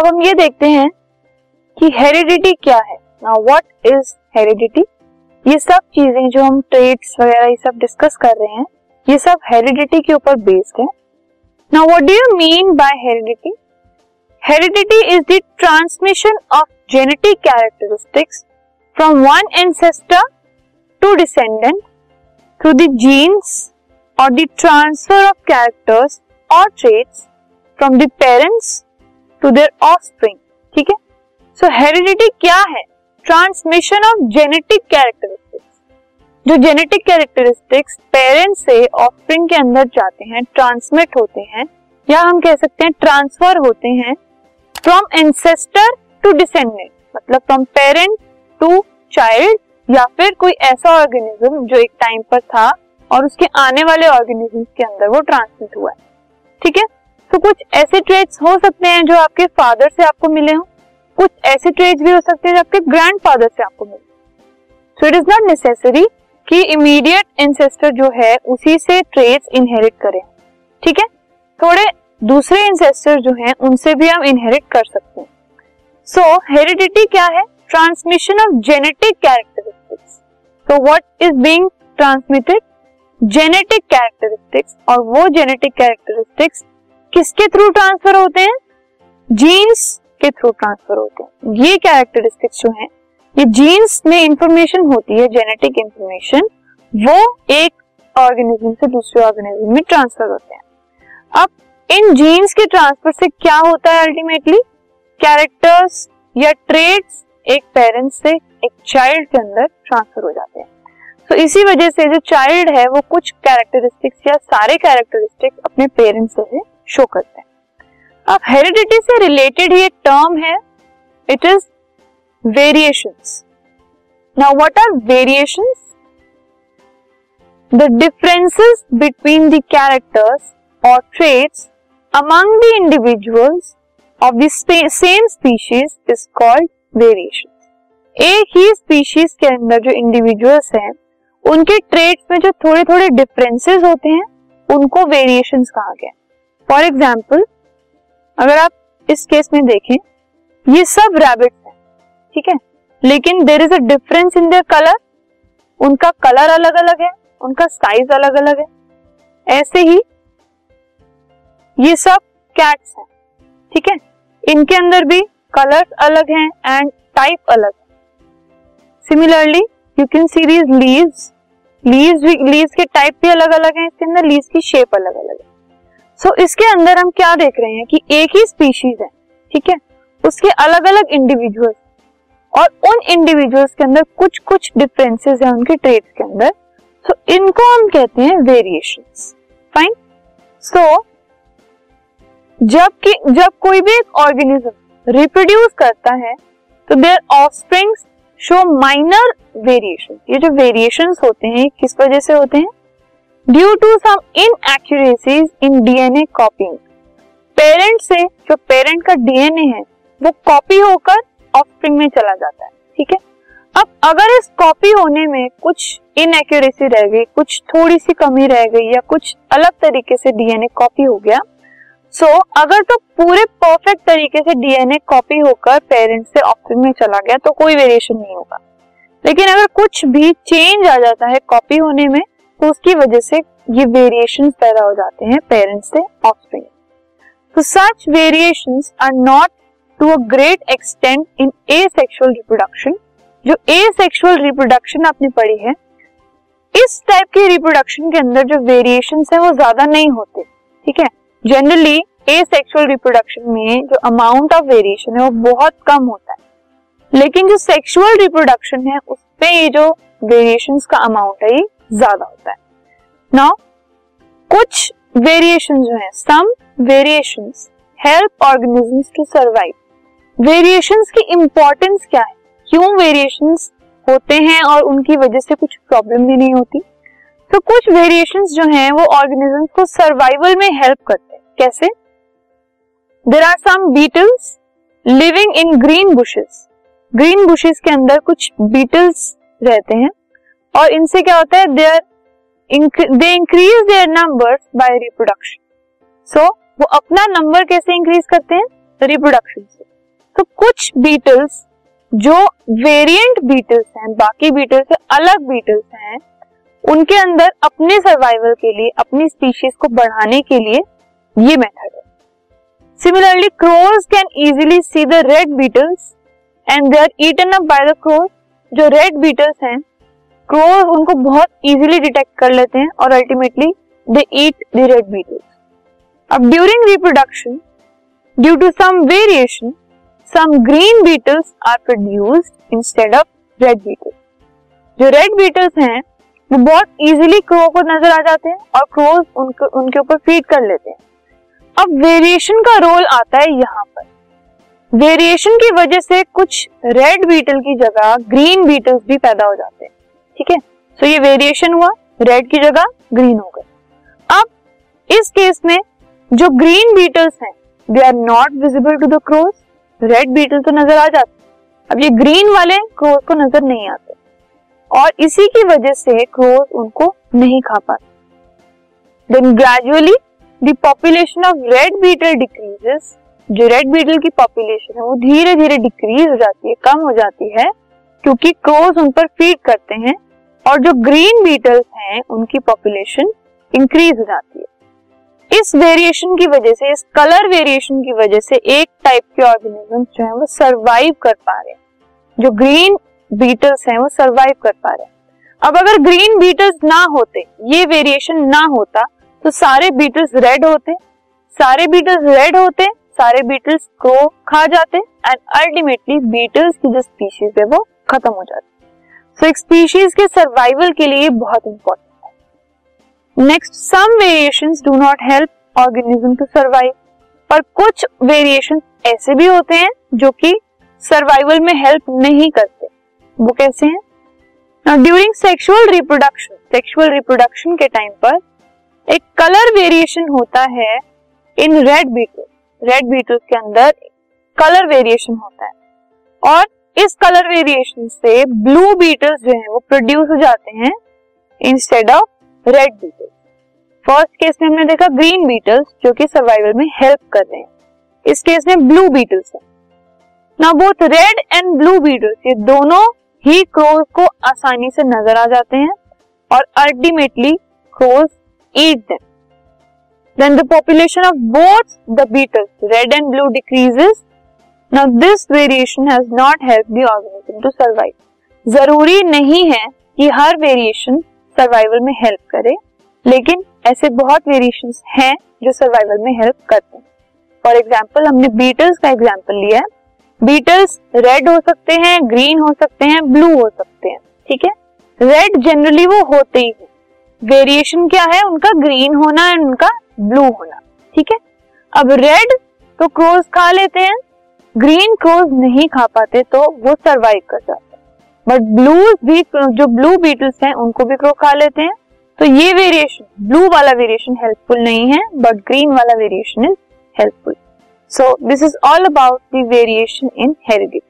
अब हम ये देखते हैं कि हेरिडिटी क्या है। नाउ व्हाट इज़ हेरिडिटी ये सब चीज़ें जो हम ट्रेड्स वगैरह ये सब डिस्कस कर रहे हैं, ये सब हेरिडिटी के ऊपर बेस्ड है। Now what do you mean by heredity heredity is the transmission of genetic characteristics from one ancestor to descendant through the genes और द ट्रांसफ़र ऑफ़ कैरेक्टर्स और traits from the parents to their offspring ठीक है? So heredity क्या है? Transmission of genetic characteristics जो genetic characteristics parents से offspring के अंदर जाते हैं ट्रांसमिट होते हैं, या हम कह सकते हैं ट्रांसफ़र होते हैं फ्रॉम एंसेस्टर टू डिसेंडेंट मतलब फ्रॉम पेरेंट टू चाइल्ड या फिर कोई ऐसा ऑर्गेनिज्म जो एक टाइम पर था और उसके आने वाले ऑर्गेनिज्म के अंदर वो ट्रांसमिट हुआ है, ठीक है? तो कुछ ऐसे ट्रेड्स हो सकते हैं जो आपके फादर से आपको मिले हों। कुछ ऐसे ट्रेड्स भी हो सकते हैं जो आपके ग्रैंड फादर से आपको मिले so it is not necessary कि इमीडिएट इंसेस्टर जो है उसी से ट्रेड्स इनहेरिट करें। ठीक है? थोड़े दूसरे इंसेस्टर जो हैं उनसे भी हम इनहेरिट कर सकते हैं। सो so, हेरिडिटी क्या है? Transmission of genetic characteristics so what is being transmitted genetic characteristics और वो जेनेटिक कैरेक्टरिस्टिक्स किसके थ्रू ट्रांसफ़र होते हैं? जीन्स के थ्रू ट्रांसफ़र होते हैं। ये कैरेक्टरिस्टिक्स जो हैं, ये जीन्स में इंफॉर्मेशन होती है जेनेटिक इंफॉर्मेशन वो एक ऑर्गेनिज्म से दूसरे ऑर्गेनिज्म में ट्रांसफ़र होते हैं। अब इन जीन्स के ट्रांसफ़र से क्या होता है अल्टीमेटली कैरेक्टर्स या ट्रेड्स एक पेरेंट्स से एक चाइल्ड के अंदर ट्रांसफ़र हो जाते हैं। तो इसी वजह से जो चाइल्ड है, वो कुछ कैरेक्टरिस्टिक्स या सारे कैरेक्टरिस्टिक्स अपने पेरेंट्स से शो करते हैं। अब हेरिडिटी से रिलेटेड ही एक टर्म है it is variations now what are variations the differences between the characters और traits among the individuals of the same species is called variation एक ही स्पीशीज के अंदर जो इंडिविजुअल्स हैं, उनके ट्रेट्स में जो थोड़े थोड़े डिफरेंसेस होते हैं, उनको वेरिएशंस कहा गया फॉर एग्ज़ाम्पल, अगर आप इस केस में देखें, ये सब रैबिट्स हैं, ठीक है? लेकिन there is a difference in their colour उनका कलर अलग अलग है, उनका साइज़ अलग अलग है। ऐसे ही ये सब कैट्स हैं, ठीक है? इनके अंदर भी कलर्स अलग हैं एंड टाइप अलग है। Similarly you can see these leaves भी लीव्स के टाइप भी अलग अलग हैं, इसके अंदर लीव्स की शेप अलग अलग है। सो so, इसके अंदर हम क्या देख रहे हैं कि एक ही स्पीशीज है ठीक है? उसके अलग अलग इंडिविजुअल्स और उन इंडिविजुअल्स के अंदर कुछ कुछ डिफरेंसेस है उनके ट्रेड्स के अंदर। सो so, इनको हम कहते हैं वेरिएशन फाइन सो जब कि जब कोई भी एक ऑर्गेनिज्म रिप्रोड्यूस करता है तो their offsprings show minor variation ये जो वेरिएशन होते हैं किस वजह से होते हैं? Due to some inaccuracies in DNA copying parent से जो पेरेंट का डीएनए है वो कॉपी होकर ऑफस्प्रिंग में चला जाता है ठीक है? अब अगर इस कॉपी होने में कुछ इनएक्यूरेसी रह गई कुछ थोड़ी सी कमी रह गई या कुछ अलग तरीके से डीएनए कॉपी हो गया सो so, अगर तो पूरे परफेक्ट तरीके से डीएनए कॉपी होकर पेरेंट से ऑफस्प्रिंग में चला गया तो कोई वेरिएशन नहीं होगा। लेकिन अगर कुछ भी चेंज आ जाता है कॉपी होने में तो उसकी वजह से ये वेरिएशन पैदा हो जाते हैं पेरेंट्स से ऑफस्प्रिंग तो such variation are not to a great extent in asexual reproduction जो ए सेक्शुअल रिप्रोडक्शन आपने पढ़ी है, इस टाइप के रिप्रोडक्शन के अंदर जो वेरिएशन है वो ज़्यादा नहीं होते, ठीक है? जनरली ए सेक्शुअल रिप्रोडक्शन में जो अमाउंट ऑफ़ वेरिएशन है वो बहुत कम होता है. लेकिन जो सेक्सुअल रिप्रोडक्शन है उसमें ये जो वेरिएशन का अमाउंट है, ये ज़्यादा होता है। नाउ कुछ वेरिएशन जो है some variation help organisms to survive variation की इंपॉर्टेंस क्या है? क्यों वेरिएशन होते हैं और उनकी वजह से कुछ प्रॉब्लम भी नहीं होती? तो कुछ वेरिएशन जो हैं, वो ऑर्गेनिजम्स को सर्वाइवल में हेल्प करते हैं। कैसे? There are some beetles living in green bushes green bushes के अंदर कुछ बीटल्स रहते हैं। और इनसे क्या होता है there they increase their numbers by reproduction so वो अपना नंबर कैसे इंक्रीज करते हैं? रिप्रोडक्शन से। तो कुछ बीटल्स जो वेरिएंट बीटल्स हैं, बाकी बीटल्स से अलग बीटल्स हैं, उनके अंदर अपने सर्वाइवल के लिए, अपनी स्पीशीज को बढ़ाने के लिए ये मेथड है। Similarly crows can easily see the red beetles and they are eaten up by the crows जो रेड बीटल्स हैं क्रोज उनको बहुत इजीली डिटेक्ट कर लेते हैं और ultimately they eat the red beetles अब during reproduction due to some variation some green beetles are produced instead of red beetles जो रेड बीटल्स हैं, वो बहुत इजीली क्रो को नज़र आ जाते हैं और क्रोज उनके उनके ऊपर फ़ीड कर लेते हैं। अब वेरिएशन का रोल आता है यहाँ पर। वेरिएशन की वजह से कुछ रेड बीटल की जगह ग्रीन बीटल्स भी पैदा हो जाते हैं। ठीक है? तो ये वेरिएशन हुआ रेड की जगह ग्रीन हो गए अब, इस केस में जो ग्रीन बीटल्स हैं they are not visible to the crows red beetle तो नज़र आ जाते अब ये ग्रीन वाले क्रोज को नज़र नहीं आते। और इसी की वजह से क्रोज उनको नहीं खा पाते। Then gradually the population of red beetle decreases जो रेड बीटल की पॉपुलेशन है, वो धीरे धीरे डिक्रीज हो जाती है, कम हो जाती है, क्योंकि क्रोज उन पर फ़ीड करते हैं। और जो ग्रीन बीटल्स हैं, उनकी पॉपुलेशन इंक्रीज हो जाती है। इस वेरिएशन की वजह से, इस कलर वेरिएशन की वजह से एक टाइप के ऑर्गेनिज्म जो है, वो सरवाइव कर पा रहे हैं। जो ग्रीन बीटल्स हैं, वो सरवाइव कर पा रहे हैं। अब अगर ग्रीन बीटल्स ना होते, ये वेरिएशन ना होता तो सारे बीटल्स रेड होते, सारे बीटल्स रेड होते, सारे बीटल्स को खा जाते एंड अल्टीमेटली बीटल्स की जो स्पीशीज है, वो खत्म हो जाती सो एक स्पीशीज के सर्वाइवल के लिए बहुत इंपॉर्टेंट है. Next some variation do not help organism to survive पर कुछ वेरिएशन ऐसे भी होते हैं जो कि सर्वाइवल में हेल्प नहीं करते. वो कैसे हैं? During sexual reproduction sexual reproduction के टाइम पर एक कलर वेरिएशन होता है in red beetle red beetle के अंदर कलर वेरिएशन होता है. और इस कलर वेरिएशन से ब्लू बीटल्स जो है वो प्रोड्यूस हो जाते हैं instead of red beetles first case में हमने देखा ग्रीन बीटल्स जो कि सर्वाइवल में हेल्प कर रहे हैं। इस केस में ब्लू बीटल्स है। ना both red and blue beetles ये दोनों ही क्रोज को आसानी से नज़र आ जाते हैं और ultimately crows eat then the population of both the beetles red and blue decreases now this variation has not help the organism to survive ज़रूरी नहीं है कि हर वेरिएशन सर्वाइवल में हेल्प करे, लेकिन ऐसे बहुत वेरिएशन हैं जो सर्वाइवल में हेल्प करते हैं। फॉर एग्ज़ाम्पल हमने बीटल्स का एग्ज़ाम्पल लिया है। बीटल्स रेड हो सकते हैं ग्रीन हो सकते हैं ब्लू हो सकते हैं, ठीक है? रेड जनरली वो होते ही है। वेरिएशन क्या है? उनका ग्रीन होना एंड उनका ब्लू होना, ठीक है? अब रेड तो क्रोज खा लेते हैं ग्रीन क्रोज नहीं खा पाते तो वो सरवाइव कर जाते बट ब्लू भी, जो ब्लू बीटल्स हैं, उनको भी क्रो खा लेते हैं। तो ये वेरिएशन ब्लू वाला वेरिएशन हेल्पफुल नहीं है बट ग्रीन वाला variation is helpful so this is all about the variation in heredity.